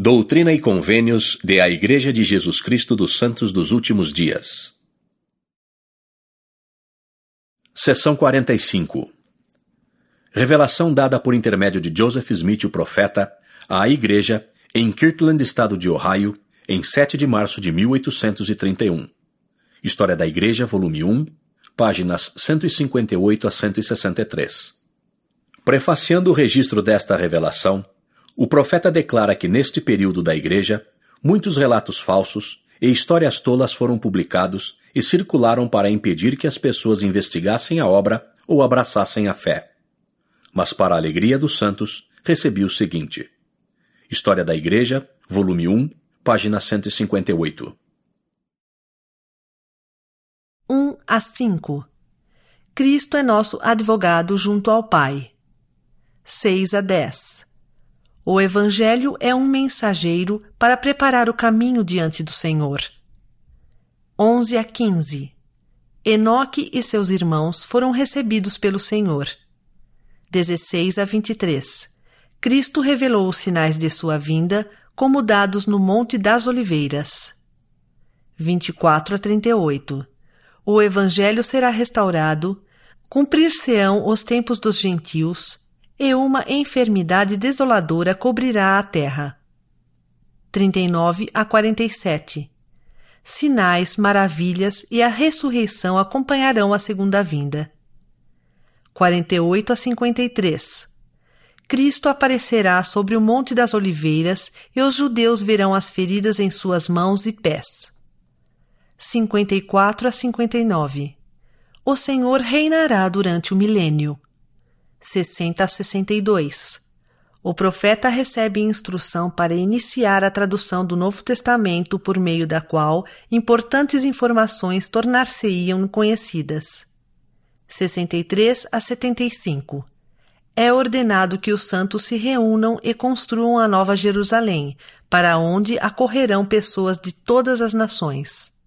Doutrina e Convênios de a Igreja de Jesus Cristo dos Santos dos Últimos Dias. Seção 45. Revelação dada por intermédio de Joseph Smith, o profeta, à Igreja em Kirtland, estado de Ohio, em 7 de março de 1831. História da Igreja, volume 1, páginas 158 a 163. Prefaciando o registro desta revelação, o profeta declara que neste período da Igreja, muitos relatos falsos e histórias tolas foram publicados e circularam para impedir que as pessoas investigassem a obra ou abraçassem a fé. Mas, para a alegria dos santos, recebi o seguinte: História da Igreja, volume 1, página 158. 1 a 5 Cristo é nosso advogado junto ao Pai. 6 a 10 o Evangelho é um mensageiro para preparar o caminho diante do Senhor. 11 a 15 Enoque e seus irmãos foram recebidos pelo Senhor. 16 a 23 Cristo revelou os sinais de sua vinda, como dados no Monte das Oliveiras. 24 a 38 O Evangelho será restaurado, cumprir-se-ão os tempos dos gentios, e uma enfermidade desoladora cobrirá a terra. 39 a 47 Sinais, maravilhas e a ressurreição acompanharão a segunda vinda. 48 a 53 Cristo aparecerá sobre o Monte das Oliveiras e os judeus verão as feridas em suas mãos e pés. 54 a 59 O Senhor reinará durante o milênio. 60 a 62. O profeta recebe instrução para iniciar a tradução do Novo Testamento por meio da qual importantes informações tornar-se-iam conhecidas. 63 a 75. É ordenado que os santos se reúnam e construam a Nova Jerusalém, para onde acorrerão pessoas de todas as nações.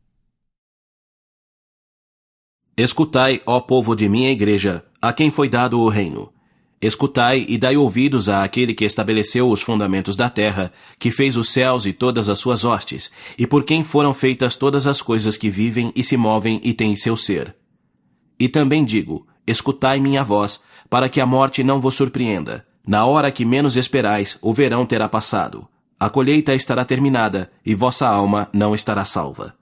Escutai, ó povo de minha igreja, a quem foi dado o reino. Escutai e dai ouvidos a aquele que estabeleceu os fundamentos da terra, que fez os céus e todas as suas hostes, e por quem foram feitas todas as coisas que vivem e se movem e têm seu ser. E também digo: escutai minha voz, para que a morte não vos surpreenda. Na hora que menos esperais, o verão terá passado. A colheita estará terminada, e vossa alma não estará salva.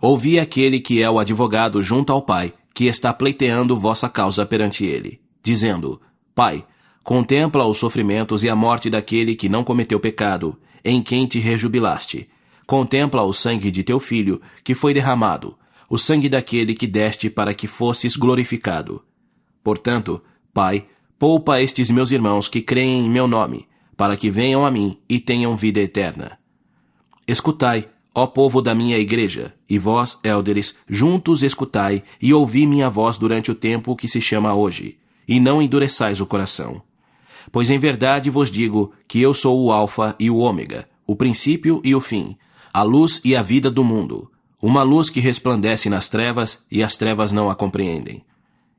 Ouvi aquele que é o advogado junto ao Pai, que está pleiteando vossa causa perante ele, dizendo: Pai, contempla os sofrimentos e a morte daquele que não cometeu pecado, em quem te rejubilaste. Contempla o sangue de teu filho, que foi derramado, o sangue daquele que deste para que fosses glorificado. Portanto, Pai, poupa estes meus irmãos que creem em meu nome, para que venham a mim e tenham vida eterna. Escutai, Ó povo da minha igreja, e vós, élderes, juntos escutai e ouvi minha voz durante o tempo que se chama hoje, e não endureçais o coração. Pois em verdade vos digo que eu sou o Alfa e o Ômega, o princípio e o fim, a luz e a vida do mundo, uma luz que resplandece nas trevas e as trevas não a compreendem.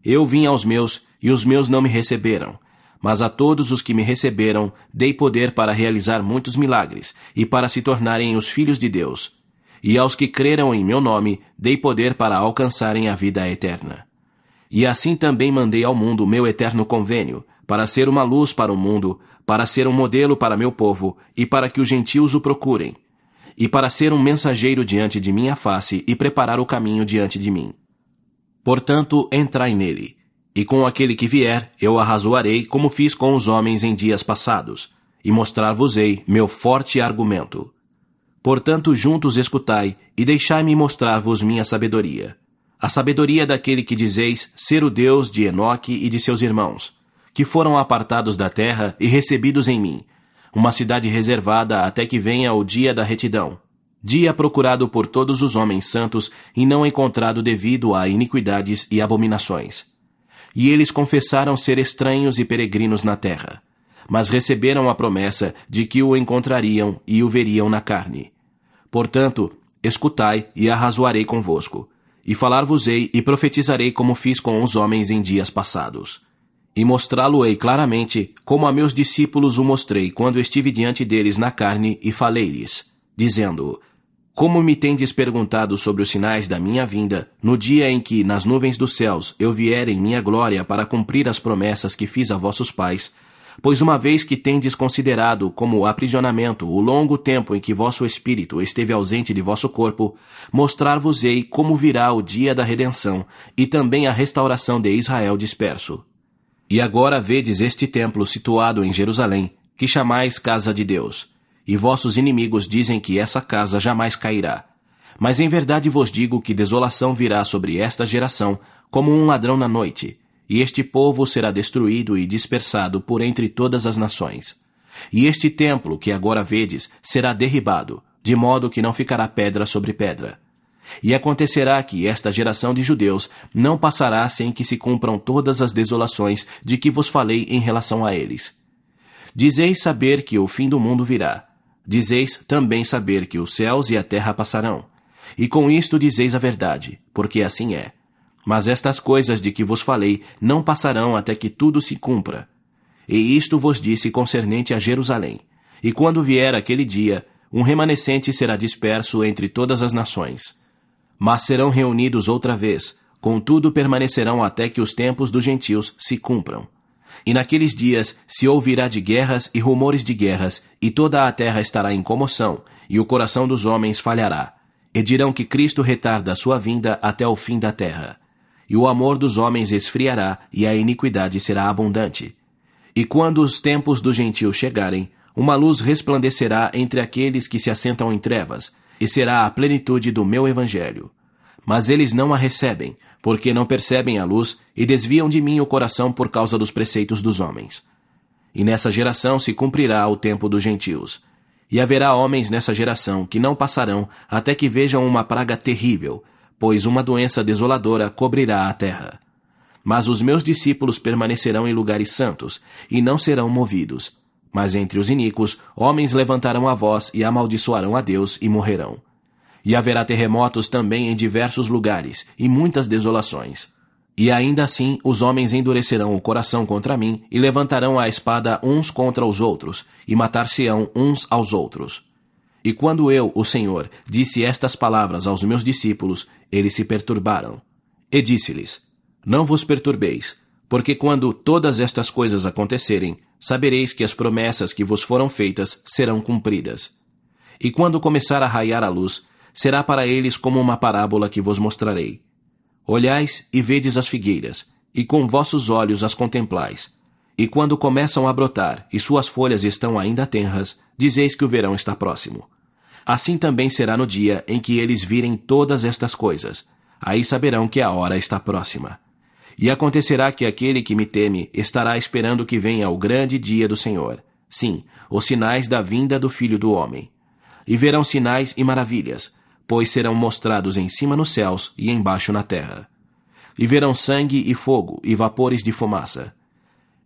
Eu vim aos meus e os meus não me receberam, mas a todos os que me receberam dei poder para realizar muitos milagres e para se tornarem os filhos de Deus. E aos que creram em meu nome dei poder para alcançarem a vida eterna. E assim também mandei ao mundo meu eterno convênio, para ser uma luz para o mundo, para ser um modelo para meu povo, e para que os gentios o procurem, e para ser um mensageiro diante de minha face e preparar o caminho diante de mim. Portanto, entrai nele e com aquele que vier, eu arrazoarei como fiz com os homens em dias passados, e mostrar-vos-ei meu forte argumento. Portanto, juntos escutai, e deixai-me mostrar-vos minha sabedoria. A sabedoria daquele que dizeis ser o Deus de Enoque e de seus irmãos, que foram apartados da terra e recebidos em mim, uma cidade reservada até que venha o dia da retidão, dia procurado por todos os homens santos e não encontrado devido a iniquidades e abominações e eles confessaram ser estranhos e peregrinos na terra, mas receberam a promessa de que o encontrariam e o veriam na carne. Portanto, escutai e arrazoarei convosco, e falar-vos-ei e profetizarei como fiz com os homens em dias passados. e mostrá-lo-ei claramente, como a meus discípulos o mostrei quando estive diante deles na carne e falei-lhes, dizendo: Como me tendes perguntado sobre os sinais da minha vinda, no dia em que, nas nuvens dos céus, eu vier em minha glória para cumprir as promessas que fiz a vossos pais, Pois uma vez que tendes considerado como aprisionamento o longo tempo em que vosso espírito esteve ausente de vosso corpo, mostrar-vos-ei como virá o dia da redenção e também a restauração de Israel disperso. E agora vedes este templo situado em Jerusalém, que chamais casa de Deus. E vossos inimigos dizem que essa casa jamais cairá. Mas em verdade vos digo que desolação virá sobre esta geração, como um ladrão na noite, e este povo será destruído e dispersado por entre todas as nações. E este templo que agora vedes será derribado, de modo que não ficará pedra sobre pedra. E acontecerá que esta geração de judeus não passará sem que se cumpram todas as desolações de que vos falei em relação a eles. Dizeis saber que o fim do mundo virá. Dizeis também saber que os céus e a terra passarão. E com isto dizeis a verdade, porque assim é. Mas estas coisas de que vos falei não passarão até que tudo se cumpra. E isto vos disse concernente a Jerusalém. E quando vier aquele dia, um remanescente será disperso entre todas as nações. Mas serão reunidos outra vez, contudo permanecerão até que os tempos dos gentios se cumpram. E naqueles dias se ouvirá de guerras e rumores de guerras, e toda a terra estará em comoção, e o coração dos homens falhará. E dirão que Cristo retarda a sua vinda até o fim da terra e o amor dos homens esfriará, e a iniquidade será abundante. E quando os tempos do gentio chegarem, uma luz resplandecerá entre aqueles que se assentam em trevas, e será a plenitude do meu evangelho. Mas eles não a recebem, porque não percebem a luz e desviam de mim o coração por causa dos preceitos dos homens. E nessa geração se cumprirá o tempo dos gentios. E haverá homens nessa geração que não passarão até que vejam uma praga terrível, pois uma doença desoladora cobrirá a terra. Mas os meus discípulos permanecerão em lugares santos, e não serão movidos. Mas entre os iníquos, homens levantarão a voz e amaldiçoarão a Deus e morrerão. E haverá terremotos também em diversos lugares, e muitas desolações. E ainda assim os homens endurecerão o coração contra mim, e levantarão a espada uns contra os outros, e matar-se-ão uns aos outros. E quando eu, o Senhor, disse estas palavras aos meus discípulos, eles se perturbaram. E disse-lhes: Não vos perturbeis, porque quando todas estas coisas acontecerem, sabereis que as promessas que vos foram feitas serão cumpridas. E quando começar a raiar a luz, será para eles como uma parábola que vos mostrarei. Olhais e vedes as figueiras, e com vossos olhos as contemplais. E quando começam a brotar e suas folhas estão ainda tenras, dizeis que o verão está próximo. Assim também será no dia em que eles virem todas estas coisas. Aí saberão que a hora está próxima. E acontecerá que aquele que me teme estará esperando que venha o grande dia do Senhor. Sim, os sinais da vinda do Filho do Homem. E verão sinais e maravilhas, pois serão mostrados em cima nos céus e embaixo na terra. E verão sangue e fogo e vapores de fumaça.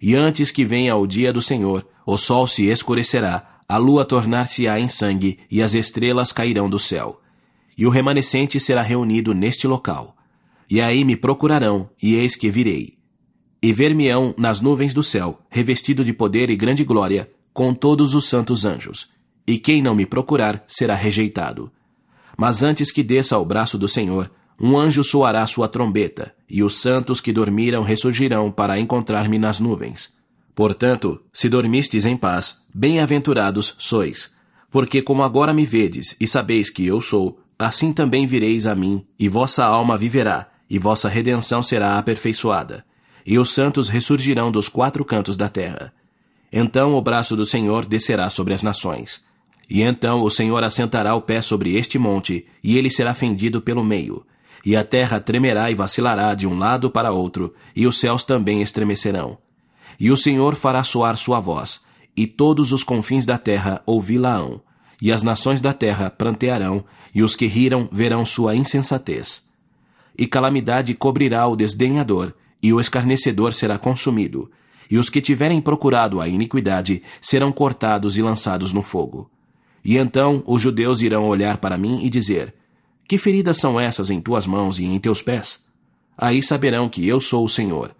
E antes que venha o dia do Senhor, o sol se escurecerá a lua tornar-se-á em sangue e as estrelas cairão do céu. E o remanescente será reunido neste local. E aí me procurarão, e eis que virei. E ver-me-ão nas nuvens do céu, revestido de poder e grande glória, com todos os santos anjos. E quem não me procurar será rejeitado. Mas antes que desça ao braço do Senhor, um anjo soará sua trombeta, e os santos que dormiram ressurgirão para encontrar-me nas nuvens. Portanto, se dormistes em paz, bem-aventurados sois. Porque como agora me vedes e sabeis que eu sou, assim também vireis a mim, e vossa alma viverá, e vossa redenção será aperfeiçoada. E os santos ressurgirão dos quatro cantos da terra. Então o braço do Senhor descerá sobre as nações. E então o Senhor assentará o pé sobre este monte, e ele será fendido pelo meio. E a terra tremerá e vacilará de um lado para outro, e os céus também estremecerão. E o Senhor fará soar sua voz, e todos os confins da terra ouvi-la-ão, e as nações da terra prantearão, e os que riram verão sua insensatez. E calamidade cobrirá o desdenhador, e o escarnecedor será consumido, e os que tiverem procurado a iniquidade serão cortados e lançados no fogo. E então os judeus irão olhar para mim e dizer: Que feridas são essas em tuas mãos e em teus pés? Aí saberão que eu sou o Senhor.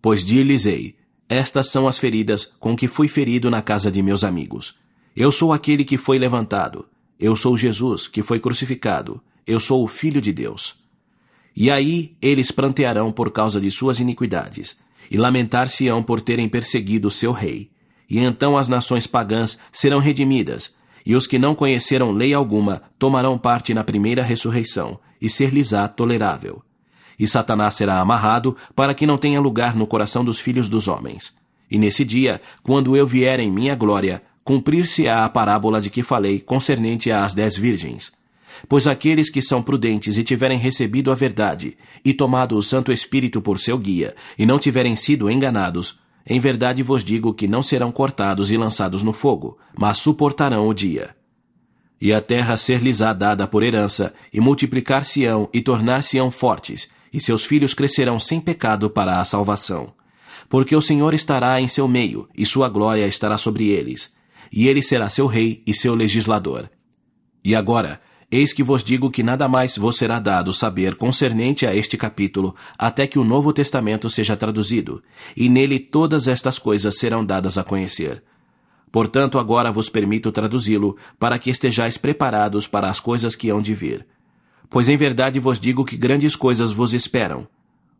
Pois dir-lhes-ei: Estas são as feridas com que fui ferido na casa de meus amigos. Eu sou aquele que foi levantado. Eu sou Jesus, que foi crucificado. Eu sou o Filho de Deus. E aí eles prantearão por causa de suas iniquidades, e lamentar-se-ão por terem perseguido seu rei. E então as nações pagãs serão redimidas, e os que não conheceram lei alguma tomarão parte na primeira ressurreição, e ser-lhes-á tolerável. E Satanás será amarrado para que não tenha lugar no coração dos filhos dos homens. E nesse dia, quando eu vier em minha glória, cumprir-se-á a parábola de que falei concernente às dez virgens Pois aqueles que são prudentes e tiverem recebido a verdade, e tomado o Santo Espírito por seu guia, e não tiverem sido enganados, em verdade vos digo que não serão cortados e lançados no fogo, mas suportarão o dia. E a terra ser-lhes-á dada por herança, e multiplicar-se-ão e tornar-se-ão fortes, e seus filhos crescerão sem pecado para a salvação. Porque o Senhor estará em seu meio, e sua glória estará sobre eles, e ele será seu rei e seu legislador. E agora, Eis que vos digo que nada mais vos será dado saber concernente a este capítulo, até que o Novo Testamento seja traduzido, e nele todas estas coisas serão dadas a conhecer. Portanto, agora vos permito traduzi-lo, para que estejais preparados para as coisas que hão de vir. Pois em verdade vos digo que grandes coisas vos esperam.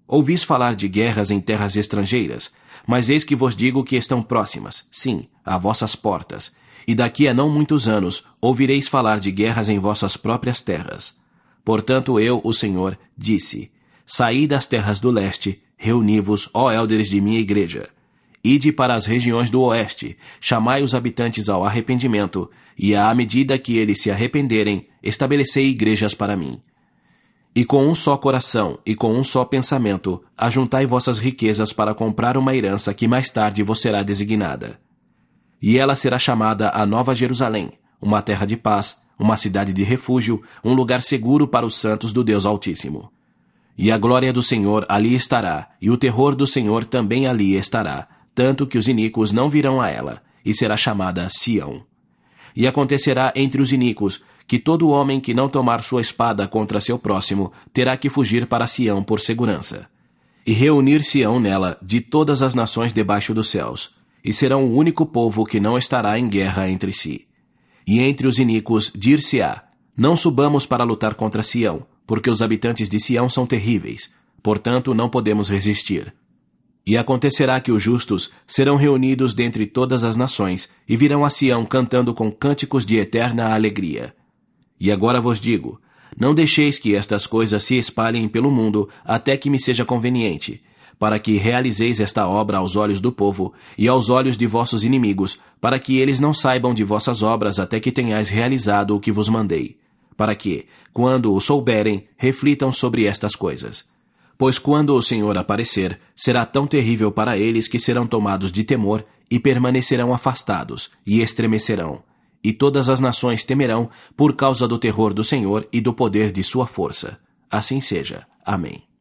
Ouvis falar de guerras em terras estrangeiras, mas eis que vos digo que estão próximas, sim, a vossas portas e daqui a não muitos anos ouvireis falar de guerras em vossas próprias terras. Portanto, eu, o Senhor, disse: Saí das terras do leste, reuni-vos, ó élderes de minha igreja. Ide para as regiões do oeste, chamai os habitantes ao arrependimento, e à medida que eles se arrependerem, estabelecei igrejas para mim. E com um só coração e com um só pensamento, ajuntai vossas riquezas para comprar uma herança que mais tarde vos será designada e ela será chamada a Nova Jerusalém, uma terra de paz, uma cidade de refúgio, um lugar seguro para os santos do Deus Altíssimo. E a glória do Senhor ali estará, e o terror do Senhor também ali estará, tanto que os iníquos não virão a ela, e será chamada Sião. E acontecerá entre os iníquos que todo homem que não tomar sua espada contra seu próximo terá que fugir para Sião por segurança. E reunir-se-ão nela de todas as nações debaixo dos céus, e serão o único povo que não estará em guerra entre si. E entre os iníquos dir-se-á: Não subamos para lutar contra Sião, porque os habitantes de Sião são terríveis, portanto não podemos resistir. E acontecerá que os justos serão reunidos dentre todas as nações e virão a Sião cantando com cânticos de eterna alegria. E agora vos digo: não deixeis que estas coisas se espalhem pelo mundo até que me seja conveniente, para que realizeis esta obra aos olhos do povo e aos olhos de vossos inimigos, para que eles não saibam de vossas obras até que tenhais realizado o que vos mandei, para que, quando o souberem, reflitam sobre estas coisas. Pois quando o Senhor aparecer, será tão terrível para eles que serão tomados de temor e permanecerão afastados e estremecerão. E todas as nações temerão por causa do terror do Senhor e do poder de sua força. Assim seja. Amém.